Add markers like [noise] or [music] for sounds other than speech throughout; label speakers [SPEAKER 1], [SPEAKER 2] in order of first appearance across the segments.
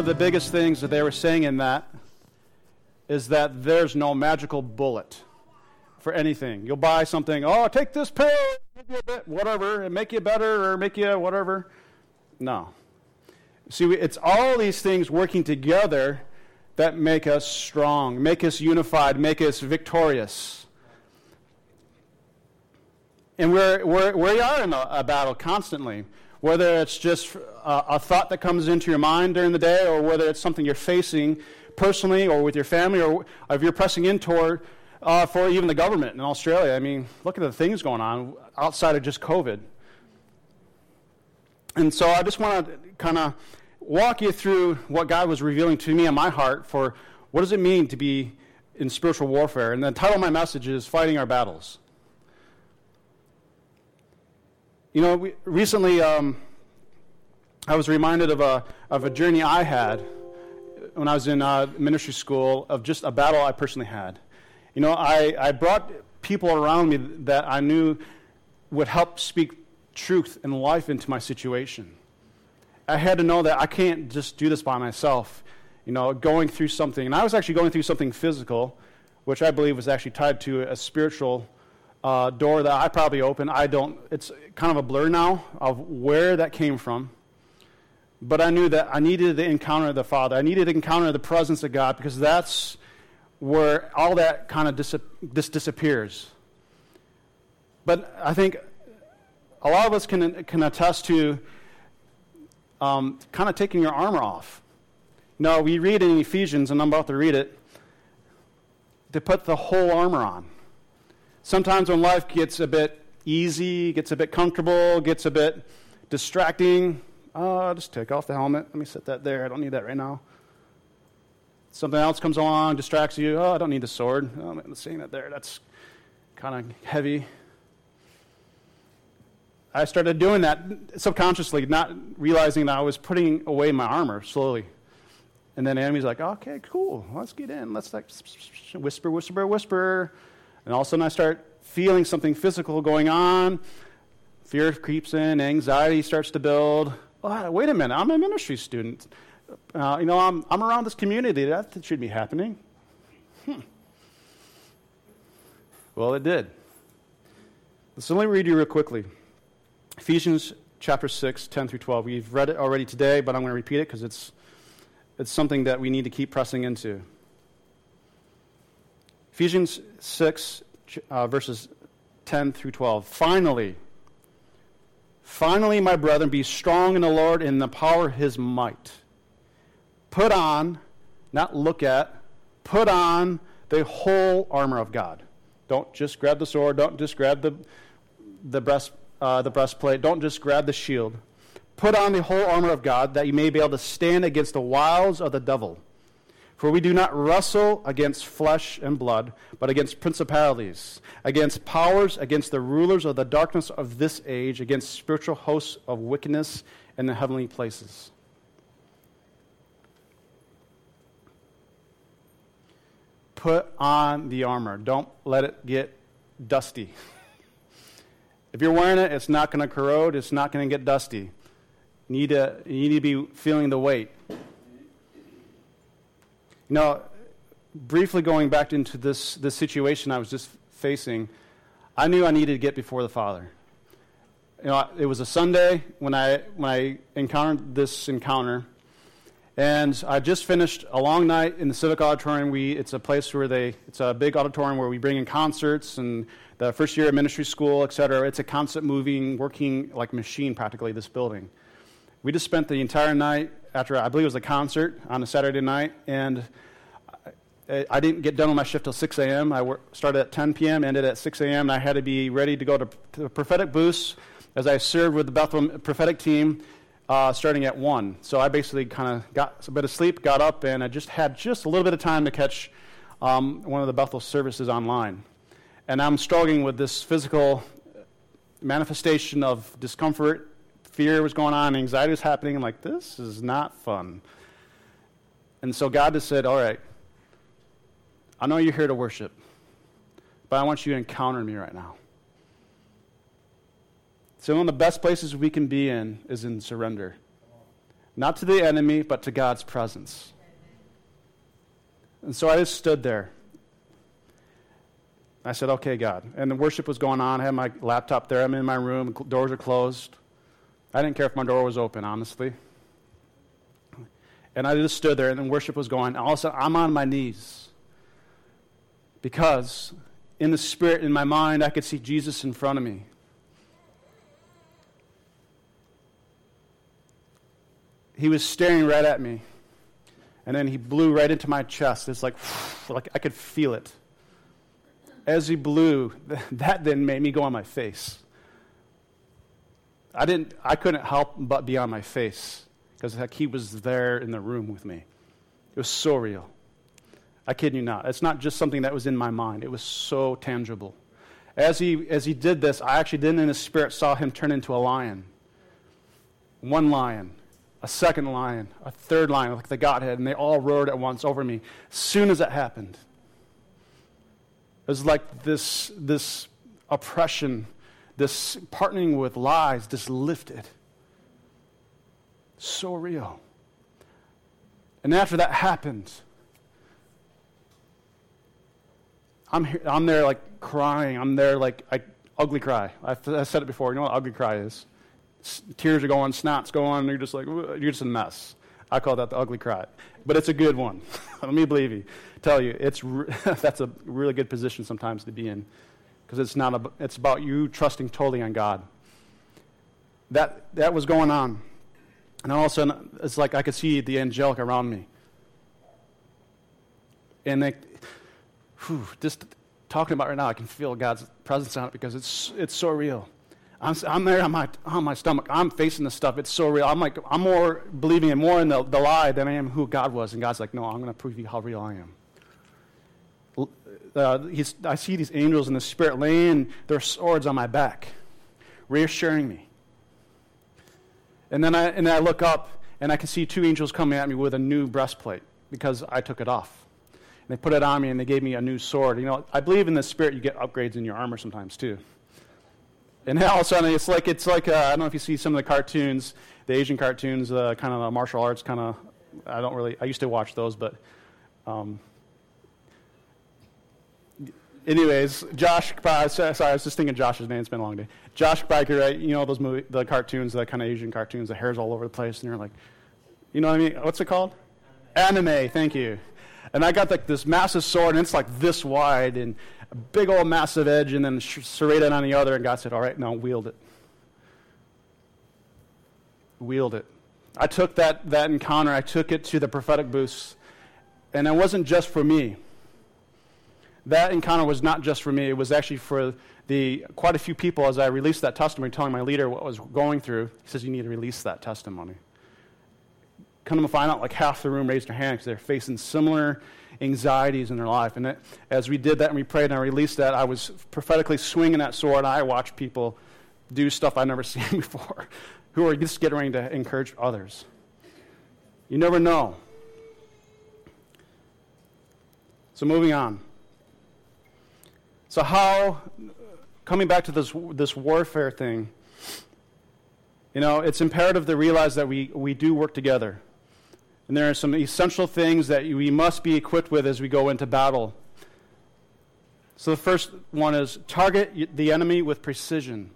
[SPEAKER 1] of the biggest things that they were saying in that is that there's no magical bullet for anything. You'll buy something, oh, take this pill, whatever, and make you better or make you whatever. No. See, it's all these things working together that make us strong, make us unified, make us victorious. And we're, we're, we are in a, a battle constantly, whether it's just a, a thought that comes into your mind during the day or whether it's something you're facing personally or with your family or if you're pressing in toward uh, for even the government in Australia. I mean, look at the things going on outside of just COVID. And so I just want to kind of walk you through what God was revealing to me in my heart for what does it mean to be in spiritual warfare. And the title of my message is Fighting Our Battles. You know, we, recently um, I was reminded of a, of a journey I had when I was in uh, ministry school of just a battle I personally had. You know, I, I brought people around me that I knew would help speak truth and life into my situation. I had to know that I can't just do this by myself. You know, going through something, and I was actually going through something physical, which I believe was actually tied to a spiritual uh, door that I probably opened. I don't, it's kind of a blur now of where that came from. But I knew that I needed to encounter the Father. I needed to encounter the presence of God because that's where all that kind of dis- disappears. But I think a lot of us can, can attest to um, kind of taking your armor off. No, we read in Ephesians, and I'm about to read it, to put the whole armor on. Sometimes when life gets a bit easy, gets a bit comfortable, gets a bit distracting, oh, just take off the helmet. Let me set that there. I don't need that right now. Something else comes along, distracts you. Oh, I don't need the sword. Oh, I'm seeing that there. That's kind of heavy. I started doing that subconsciously, not realizing that I was putting away my armor slowly. And then the enemy's like, okay, cool, let's get in. Let's like whisper, whisper, whisper. And all of a sudden I start feeling something physical going on. Fear creeps in, anxiety starts to build. Oh, wait a minute, I'm a ministry student. Uh, you know, I'm, I'm around this community. That should be happening. Hmm. Well, it did. So let me read you real quickly. Ephesians chapter 6, 10 through 12. We've read it already today, but I'm going to repeat it because it's, it's something that we need to keep pressing into. Ephesians 6, uh, verses 10 through 12. Finally, finally, my brethren, be strong in the Lord in the power of his might. Put on, not look at, put on the whole armor of God. Don't just grab the sword, don't just grab the, the breast uh, the breastplate. Don't just grab the shield. Put on the whole armor of God that you may be able to stand against the wiles of the devil. For we do not wrestle against flesh and blood, but against principalities, against powers, against the rulers of the darkness of this age, against spiritual hosts of wickedness in the heavenly places. Put on the armor. Don't let it get dusty. [laughs] If you're wearing it, it's not going to corrode, it's not going to get dusty. You need, to, you need to be feeling the weight. Know, briefly going back into this, this situation I was just facing, I knew I needed to get before the Father. You know, it was a Sunday when I, when I encountered this encounter. And I just finished a long night in the Civic Auditorium. We, it's a place where they, it's a big auditorium where we bring in concerts and the first year of ministry school, et cetera. It's a constant moving, working like machine practically, this building. We just spent the entire night after, I believe it was a concert on a Saturday night, and I, didn't get done with my shift till 6 a.m. I started at 10 p.m., ended at 6 a.m., and I had to be ready to go to, the prophetic booths as I served with the Bethel prophetic team uh, starting at 1. So I basically kind of got a bit of sleep, got up, and I just had just a little bit of time to catch um, one of the Bethel services online and I'm struggling with this physical manifestation of discomfort, fear was going on, anxiety was happening. I'm like, this is not fun. And so God just said, All right, I know you're here to worship, but I want you to encounter me right now. So, one of the best places we can be in is in surrender. not to the enemy, but to God's presence. And so I just stood there. I said, okay, God. And the worship was going on. I had my laptop there. I'm in my room. Doors are closed. I didn't care if my door was open, honestly. And I just stood there, and then worship was going. All of a sudden, I'm on my knees because in the spirit, in my mind, I could see Jesus in front of me. He was staring right at me. And then he blew right into my chest. It's like, [sighs] like I could feel it. As he blew, [laughs] that then made me go on my face. I didn't I couldn't help but be on my face because like he was there in the room with me. It was so real. I kid you not. It's not just something that was in my mind. It was so tangible. As he as he did this, I actually then in his spirit saw him turn into a lion. One lion, a second lion, a third lion, like the Godhead, and they all roared at once over me. As soon as it happened, it was like this, this oppression, this partnering with lies, just lifted. So real. And after that happened, I'm, here, I'm there like crying. I'm there like, I ugly cry. I, I said it before. You know what ugly cry is? tears are going, snot's going, and you're just like, you're just a mess. I call that the ugly cry. But it's a good one. [laughs] Let me believe you. Tell you, it's re- [laughs] that's a really good position sometimes to be in because it's, not a, it's about you trusting totally on God. That, that was going on. And all of a sudden, it's like I could see the angelic around me. And they, whew, just talking about it right now, I can feel God's presence on it because it's, it's so real. I'm, I'm there on my, on my stomach. I'm facing this stuff. It's so real. I'm like, I'm more believing in more in the, the lie than I am who God was. And God's like, no, I'm going to prove you how real I am. Uh, I see these angels in the spirit laying their swords on my back, reassuring me. And then I, and then I look up and I can see two angels coming at me with a new breastplate because I took it off. They put it on me and they gave me a new sword. You know, I believe in the spirit you get upgrades in your armor sometimes too. And all of a sudden, it's like, it's like uh, I don't know if you see some of the cartoons, the Asian cartoons, uh, kind of martial arts kind of. I don't really, I used to watch those, but. Um, anyways, Josh, uh, sorry, I was just thinking Josh's name. It's been a long day. Josh Biker, right? You know those movie, the cartoons, the kind of Asian cartoons, the hair's all over the place, and you're like, you know what I mean? What's it called? Anime. Thank you. And I got like this massive sword, and it's like this wide, and a big old massive edge and then serrated on the other. And God said, All right, now wield it. Wield it. I took that, that encounter, I took it to the prophetic booths. And it wasn't just for me. That encounter was not just for me, it was actually for the, quite a few people as I released that testimony, telling my leader what I was going through. He says, You need to release that testimony. Come to find out, like half the room raised their hand because they're facing similar anxieties in their life. And as we did that and we prayed and I released that, I was prophetically swinging that sword. I watched people do stuff I've never [laughs] seen before, who are just getting ready to encourage others. You never know. So, moving on. So, how, coming back to this, this warfare thing, you know, it's imperative to realize that we, we do work together. And there are some essential things that we must be equipped with as we go into battle. So the first one is target the enemy with precision.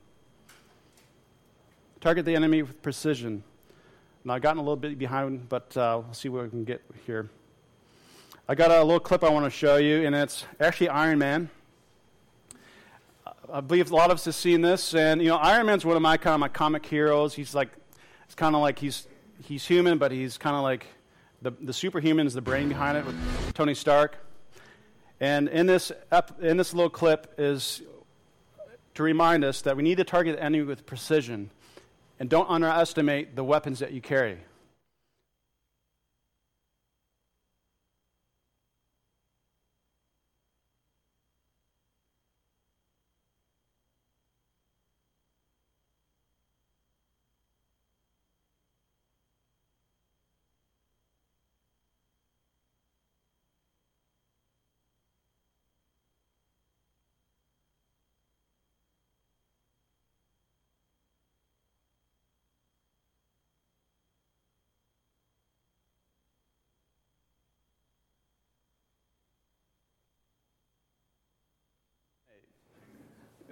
[SPEAKER 1] Target the enemy with precision. Now, I've gotten a little bit behind, but uh, we'll see what we can get here. I got a little clip I want to show you, and it's actually Iron Man. I believe a lot of us have seen this, and you know, Iron Man's one of my kind of my comic heroes. He's like, it's kind of like he's he's human, but he's kind of like the, the superhuman is the brain behind it with Tony Stark. And in this, in this little clip is to remind us that we need to target the enemy with precision and don't underestimate the weapons that you carry.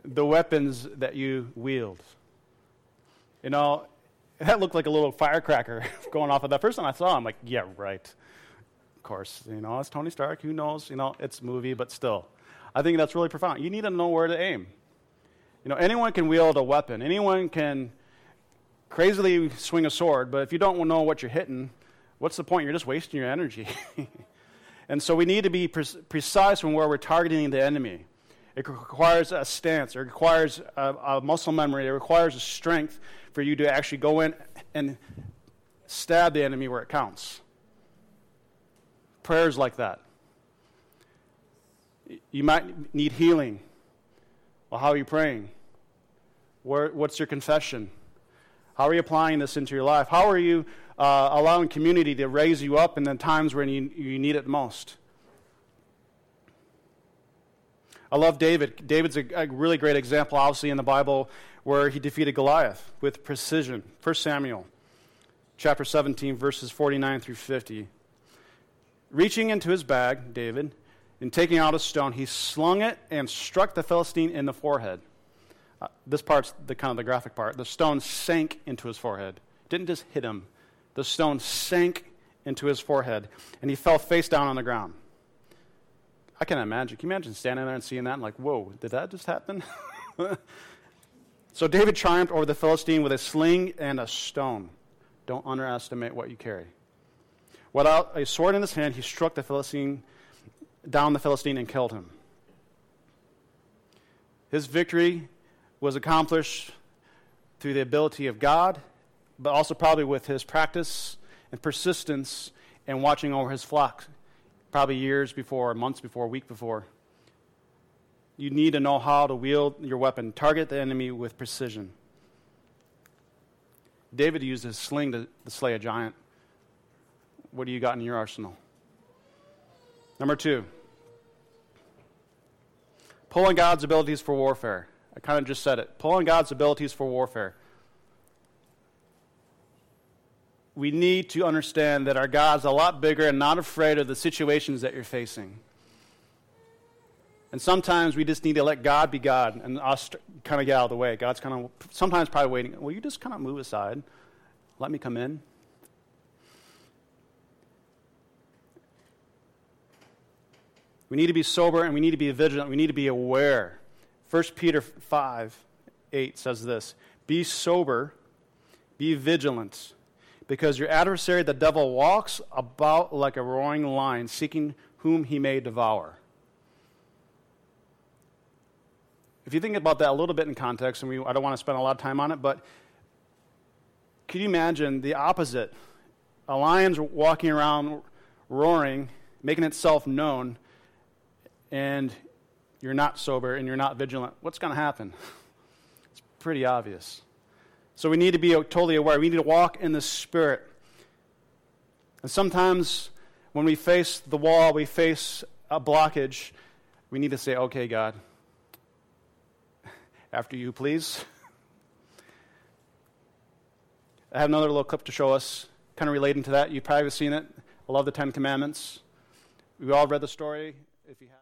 [SPEAKER 1] The weapons that you wield. You know, that looked like a little firecracker [laughs] going off of that. First time I saw him, like, yeah, right. Of course, you know, it's Tony Stark. Who knows? You know, it's movie, but still. I think that's really profound. You need to know where to aim. You know, anyone can wield a weapon. Anyone can crazily swing a sword, but if you don't know what you're hitting, what's the point? You're just wasting your energy. [laughs] and so we need to be pre- precise when where we're targeting the enemy. It requires a stance. It requires a, a, muscle memory. It requires a strength for you to actually go in and stab the enemy where it counts. Prayers like that. You might need healing. Well, how are you praying? Where, what's your confession? How are you applying this into your life? How are you uh, allowing community to raise you up in the times when you, you need it most? I love David. David's a, a, really great example, obviously, in the Bible where he defeated Goliath with precision. 1 Samuel chapter 17, verses 49 through 50. Reaching into his bag, David, and taking out a stone, he slung it and struck the Philistine in the forehead. Uh, this part's the kind of the graphic part. The stone sank into his forehead. Didn't just hit him. The stone sank into his forehead, and he fell face down on the ground. I can imagine. Can you imagine standing there and seeing that and like, whoa, did that just happen? [laughs] so David triumphed over the Philistine with a sling and a stone. Don't underestimate what you carry. Without a sword in his hand, he struck the Philistine down the Philistine and killed him. His victory was accomplished through the ability of God, but also probably with his practice and persistence and watching over his flock probably years before, months before, week before. You need to know how to wield your weapon, target the enemy with precision. David used his sling to, to slay a giant. What do you got in your arsenal? Number two, pull on God's abilities for warfare. I kind of just said it. Pull on God's abilities for warfare. We need to understand that our God's a lot bigger and not afraid of the situations that you're facing. And sometimes we just need to let God be God and us kind of get out of the way. God's kind of sometimes probably waiting. Will you just kind of move aside? Let me come in. We need to be sober and we need to be vigilant. We need to be aware. 1 Peter 5 8 says this Be sober, be vigilant because your adversary, the devil, walks about like a roaring lion, seeking whom he may devour. If you think about that a little bit in context, and we, I don't want to spend a lot of time on it, but can you imagine the opposite? A lion's walking around roaring, making itself known, and you're not sober and you're not vigilant. What's going to happen? [laughs] It's pretty obvious. So we need to be totally aware. We need to walk in the Spirit. And sometimes when we face the wall, we face a blockage, we need to say, okay, God, [laughs] after you, please. I have another little clip to show us, kind of relating to that. You've probably seen it. I love the Ten Commandments. We all read the story. If you have.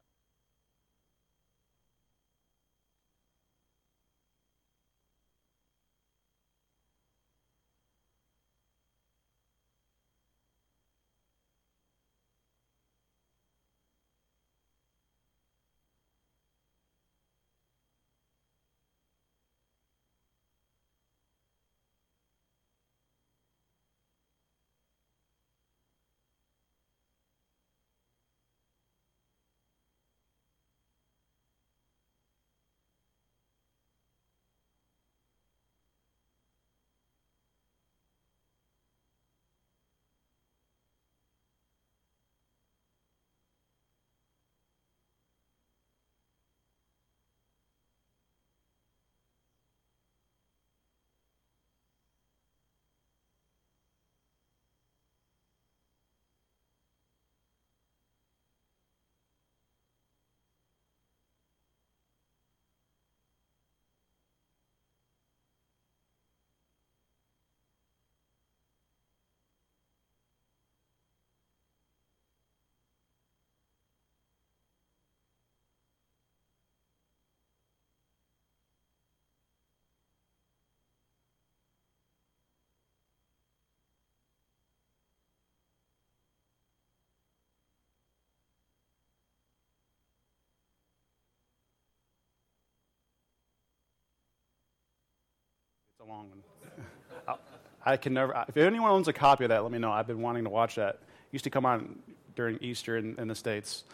[SPEAKER 1] Long one. I can never. If anyone owns a copy of that, let me know. I've been wanting to watch that. It used to come on during Easter in, in the states.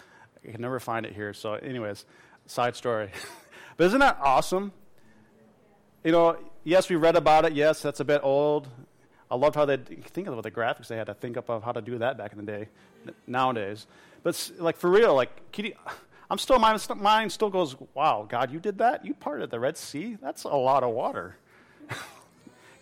[SPEAKER 1] I can never find it here. So, anyways, side story. [laughs] but isn't that awesome? You know, yes, we read about it. Yes, that's a bit old. I loved how they think about the graphics they had to think up of how to do that back in the day. Nowadays, but like for real, like you, [sighs] I'm still my mind still goes, wow, God, you did that. You parted the Red Sea. That's a lot of water.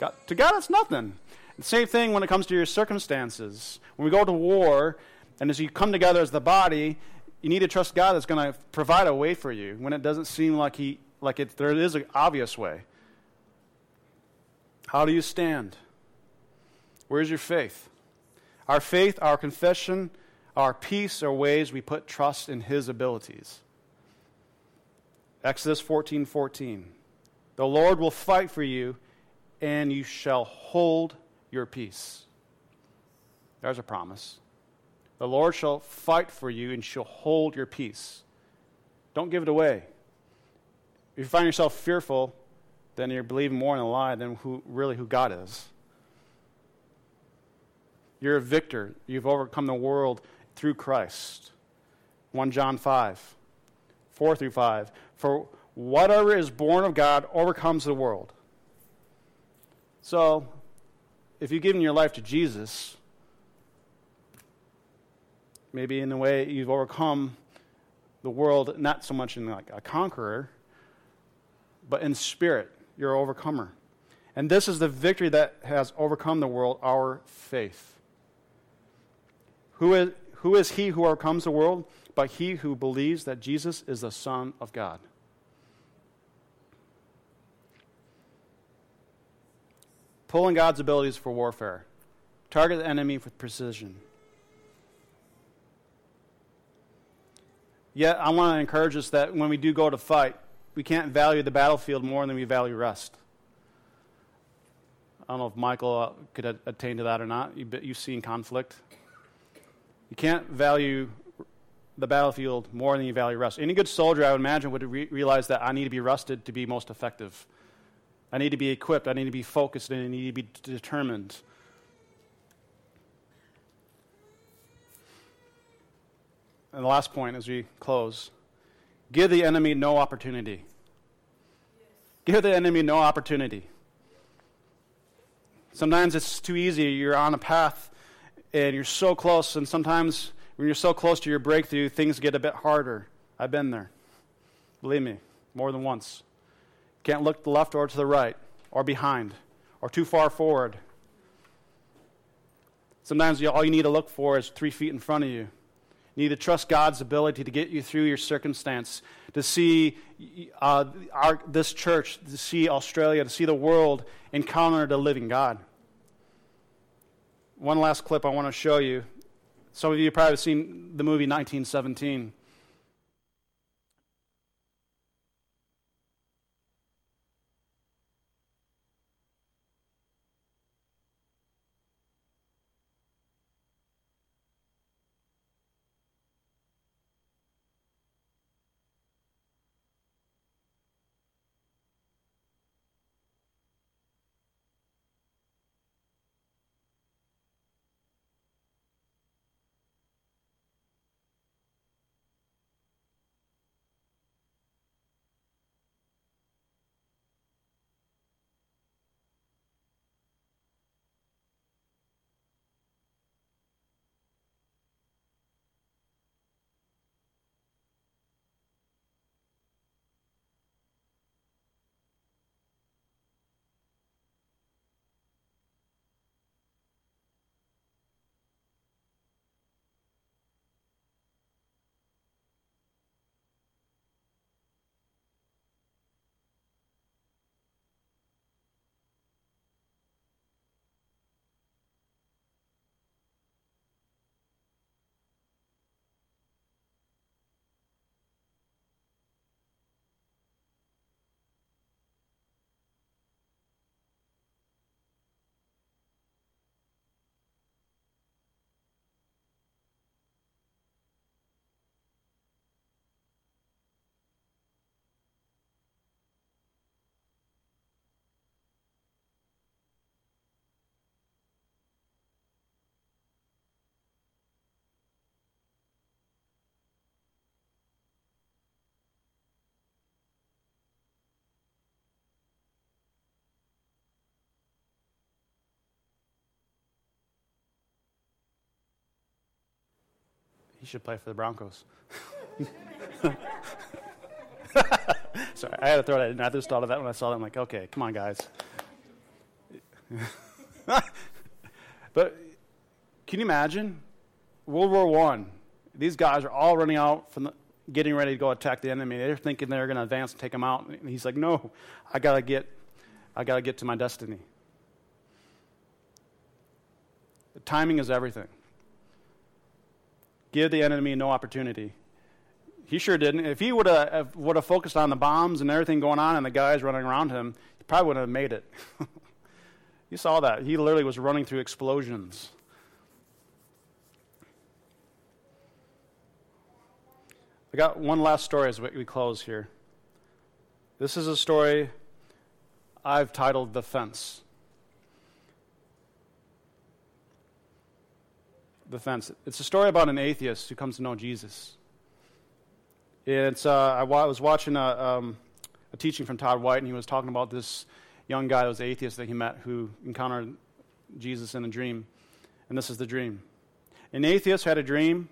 [SPEAKER 1] God, to God, it's nothing. The same thing when it comes to your circumstances. When we go to war, and as you come together as the body, you need to trust God that's going to provide a way for you when it doesn't seem like He like it, there is an obvious way. How do you stand? Where's your faith? Our faith, our confession, our peace are ways we put trust in His abilities. Exodus 14 14. The Lord will fight for you, and you shall hold your peace. There's a promise. The Lord shall fight for you, and shall hold your peace. Don't give it away. If you find yourself fearful, then you're believing more in a lie than who, really who God is. You're a victor. You've overcome the world through Christ. 1 John 5, 4 through 5. For whatever is born of God overcomes the world. So, if you've given your life to Jesus, maybe in a way you've overcome the world, not so much in like a conqueror, but in spirit, you're an overcomer. And this is the victory that has overcome the world, our faith. Who is, who is he who overcomes the world? But he who believes that Jesus is the Son of God. Pulling God's abilities for warfare. Target the enemy with precision. Yet, I want to encourage us that when we do go to fight, we can't value the battlefield more than we value rest. I don't know if Michael uh, could attain to that or not. You've seen conflict. You can't value the battlefield more than you value rest. Any good soldier, I would imagine, would re- realize that I need to be rested to be most effective. I need to be equipped. I need to be focused, and I need to be determined. And the last point as we close give the enemy no opportunity. Give the enemy no opportunity. Sometimes it's too easy. You're on a path and you're so close, and sometimes when you're so close to your breakthrough, things get a bit harder. I've been there. Believe me, more than once. Can't look to the left or to the right, or behind, or too far forward. Sometimes all you need to look for is three feet in front of you. You need to trust God's ability to get you through your circumstance, to see uh, our, this church, to see Australia, to see the world encounter the living God one last clip I want to show you. Some of you probably have seen the movie 1917. He should play for the Broncos. [laughs] Sorry, I had to throw that in. I just thought of that when I saw that. I'm like, okay, come on, guys. [laughs] but can you imagine World War One? These guys are all running out from the, getting ready to go attack the enemy. They're thinking they're going to advance and take them out. And he's like, no, I gotta get, I gotta get to my destiny. The timing is everything. Give the enemy no opportunity. He sure didn't. If he would have would have focused on the bombs and everything going on and the guys running around him, he probably wouldn't have made it. [laughs] you saw that. He literally was running through explosions. I got one last story as we close here. This is a story I've titled The Fence. The Fence. It's a story about an atheist who comes to know Jesus. It's, uh, I was watching a, um, a teaching from Todd White, and he was talking about this young guy who was an atheist that he met who encountered Jesus in a dream. And this is the dream. An atheist had a dream,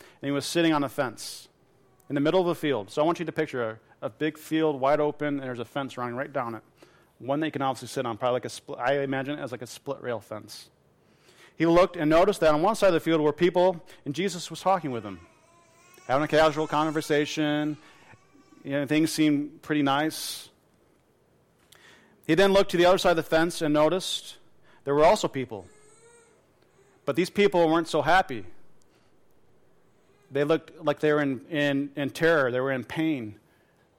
[SPEAKER 1] and he was sitting on a fence in the middle of a field. So I want you to picture a, a big field, wide open, and there's a fence running right down it. One that you can obviously sit on, probably like a split, I imagine it as like a split rail fence. He looked and noticed that on one side of the field were people, and Jesus was talking with them, having a casual conversation. You know, things seemed pretty nice. He then looked to the other side of the fence and noticed there were also people. But these people weren't so happy. They looked like they were in, in, in terror, they were in pain.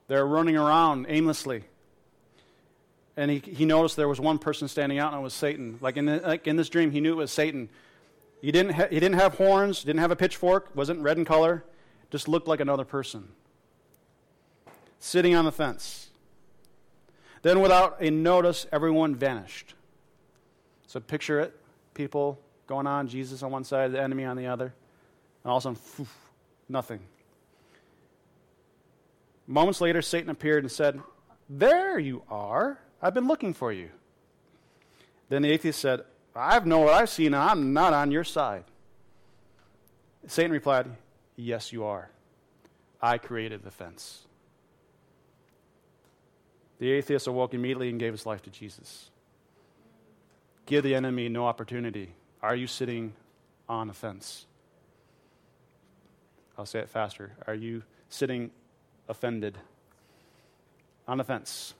[SPEAKER 1] They were running around aimlessly. And he, he noticed there was one person standing out, and it was Satan. Like in, the, like in this dream, he knew it was Satan. He didn't, ha- he didn't have horns, didn't have a pitchfork, wasn't red in color, just looked like another person. Sitting on the fence. Then, without a notice, everyone vanished. So, picture it people going on, Jesus on one side, the enemy on the other. And all of a sudden, nothing. Moments later, Satan appeared and said, There you are. I've been looking for you. Then the atheist said, I've known what I've seen, and I'm not on your side. Satan replied, Yes, you are. I created the fence. The atheist awoke immediately and gave his life to Jesus. Give the enemy no opportunity. Are you sitting on a fence? I'll say it faster. Are you sitting offended on a fence,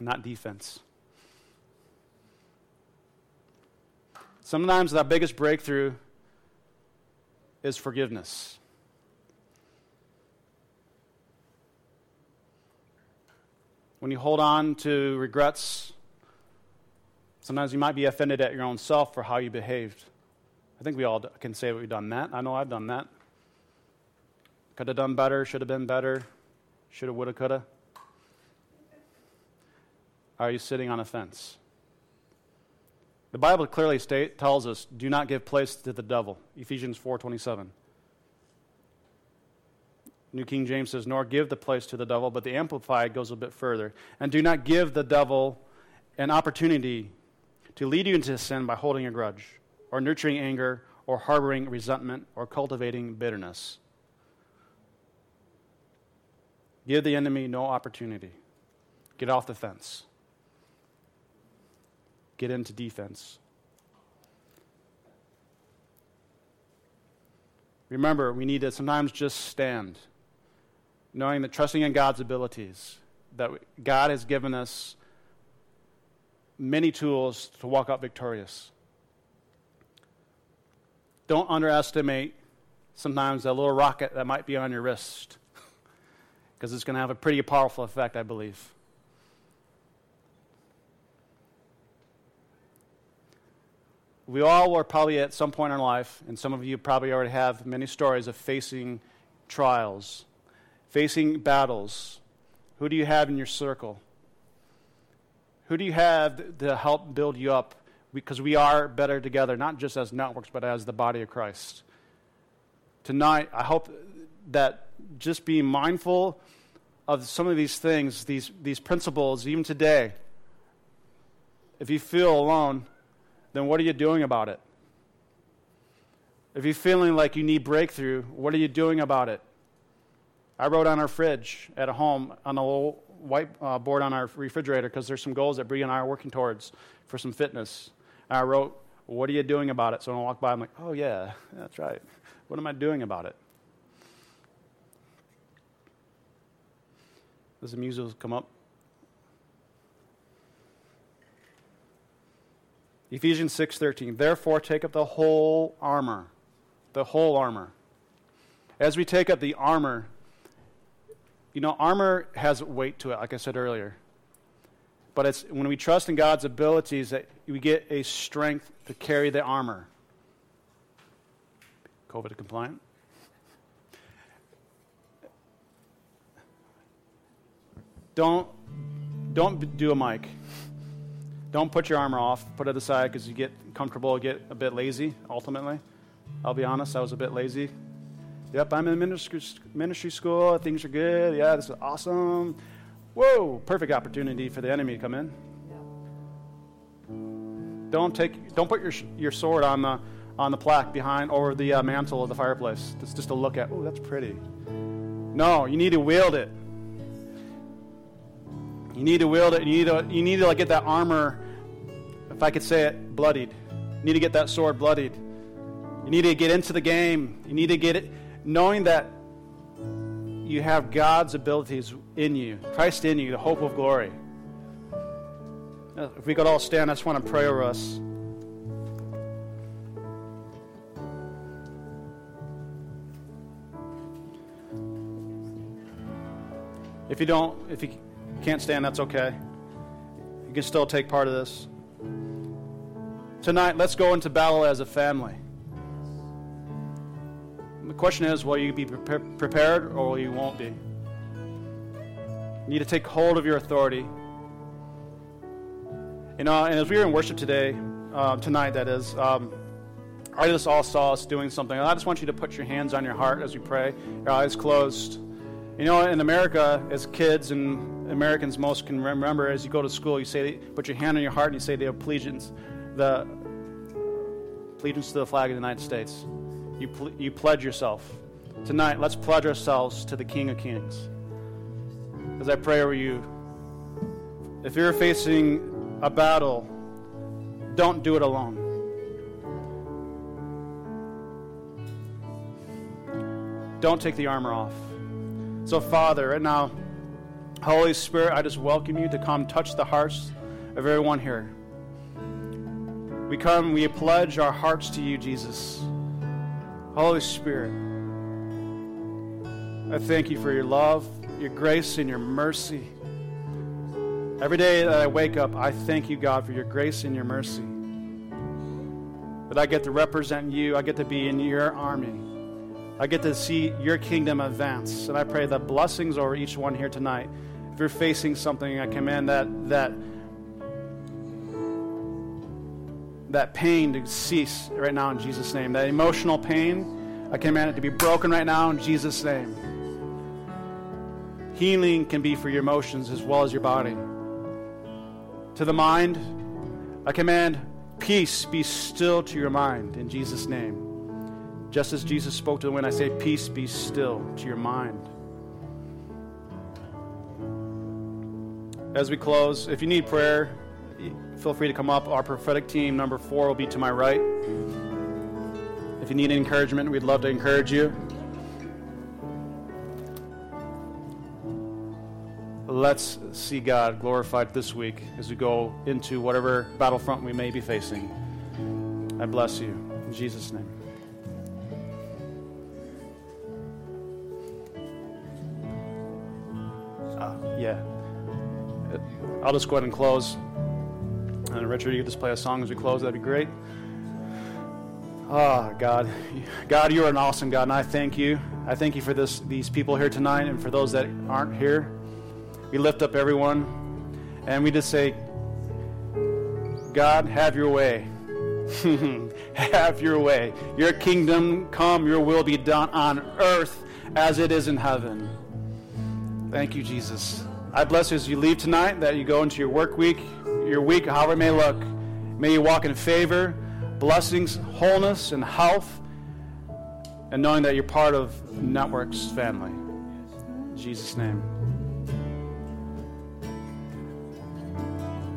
[SPEAKER 1] not defense? Sometimes the biggest breakthrough is forgiveness. When you hold on to regrets, sometimes you might be offended at your own self for how you behaved. I think we all can say we've done that. I know I've done that. Could have done better, should have been better, should have, would have, could have. Are you sitting on a fence? The Bible clearly state, tells us, do not give place to the devil. Ephesians 4.27. New King James says, nor give the place to the devil, but the Amplified goes a bit further. And do not give the devil an opportunity to lead you into sin by holding a grudge, or nurturing anger, or harboring resentment, or cultivating bitterness. Give the enemy no opportunity. Get off the fence. Get into defense. Remember, we need to sometimes just stand, knowing that trusting in God's abilities, that God has given us many tools to walk out victorious. Don't underestimate sometimes that little rocket that might be on your wrist because it's going to have a pretty powerful effect, I believe. We all were probably at some point in life, and some of you probably already have many stories of facing trials, facing battles. Who do you have in your circle? Who do you have to help build you up? Because we are better together, not just as networks, but as the body of Christ. Tonight, I hope that just being mindful of some of these things, these, these principles, even today, if you feel alone, then what are you doing about it? If you're feeling like you need breakthrough, what are you doing about it? I wrote on our fridge at home on a little white uh, board on our refrigerator because there's some goals that Bree and I are working towards for some fitness. And I wrote, What are you doing about it? So when I walk by, I'm like, Oh, yeah, that's right. What am I doing about it? Does the music come up? Ephesians 6:13 Therefore take up the whole armor the whole armor. As we take up the armor you know armor has weight to it like I said earlier. But it's when we trust in God's abilities that we get a strength to carry the armor. Covid compliant? Don't don't do a mic don't put your armor off. Put it aside because you get comfortable, get a bit lazy, ultimately. I'll be honest, I was a bit lazy. Yep, I'm in ministry, ministry school. Things are good. Yeah, this is awesome. Whoa, perfect opportunity for the enemy to come in. Don't take, don't put your, your sword on the, on the plaque behind or the uh, mantle of the fireplace. It's just to look at. Oh, that's pretty. No, you need to wield it. You need to wield it. You need to, you need to like, get that armor if I could say it, bloodied. You need to get that sword bloodied. You need to get into the game. You need to get it knowing that you have God's abilities in you, Christ in you, the hope of glory. If we could all stand, I just want to pray over us. If you don't, if you can't stand, that's okay. You can still take part of this. Tonight, let's go into battle as a family. The question is will you be pre- prepared or you won't be? You need to take hold of your authority. You know, and as we were in worship today, uh, tonight that is, um, I just all saw us doing something. I just want you to put your hands on your heart as we pray, your eyes closed. You know, in America, as kids and Americans most can remember, as you go to school, you say, put your hand on your heart and you say the allegiance the allegiance to the flag of the United States. You, pl- you pledge yourself. Tonight, let's pledge ourselves to the King of Kings. As I pray over you, if you're facing a battle, don't do it alone. Don't take the armor off. So, Father, right now, Holy Spirit, I just welcome you to come touch the hearts of everyone here. We come, we pledge our hearts to you, Jesus. Holy Spirit, I thank you for your love, your grace, and your mercy. Every day that I wake up, I thank you, God, for your grace and your mercy. That I get to represent you, I get to be in your army. I get to see your kingdom advance. And I pray the blessings over each one here tonight. If you're facing something, I command that that that pain to cease right now in Jesus' name. That emotional pain, I command it to be broken right now in Jesus' name. Healing can be for your emotions as well as your body. To the mind, I command peace be still to your mind in Jesus' name. Just as Jesus spoke to the wind, I say, Peace be still to your mind. As we close, if you need prayer, feel free to come up. Our prophetic team, number four, will be to my right. If you need encouragement, we'd love to encourage you. Let's see God glorified this week as we go into whatever battlefront we may be facing. I bless you. In Jesus' name. Yeah. I'll just go ahead and close. And Richard, you could just play a song as we close. That'd be great. Ah, oh, God. God, you are an awesome God, and I thank you. I thank you for this, these people here tonight and for those that aren't here. We lift up everyone, and we just say, God, have your way. [laughs] have your way. Your kingdom come, your will be done on earth as it is in heaven. Thank you, Jesus. I bless you as you leave tonight, that you go into your work week, your week, however it may look. May you walk in favor, blessings, wholeness, and health. and knowing that you're part of Networks family. In Jesus' name.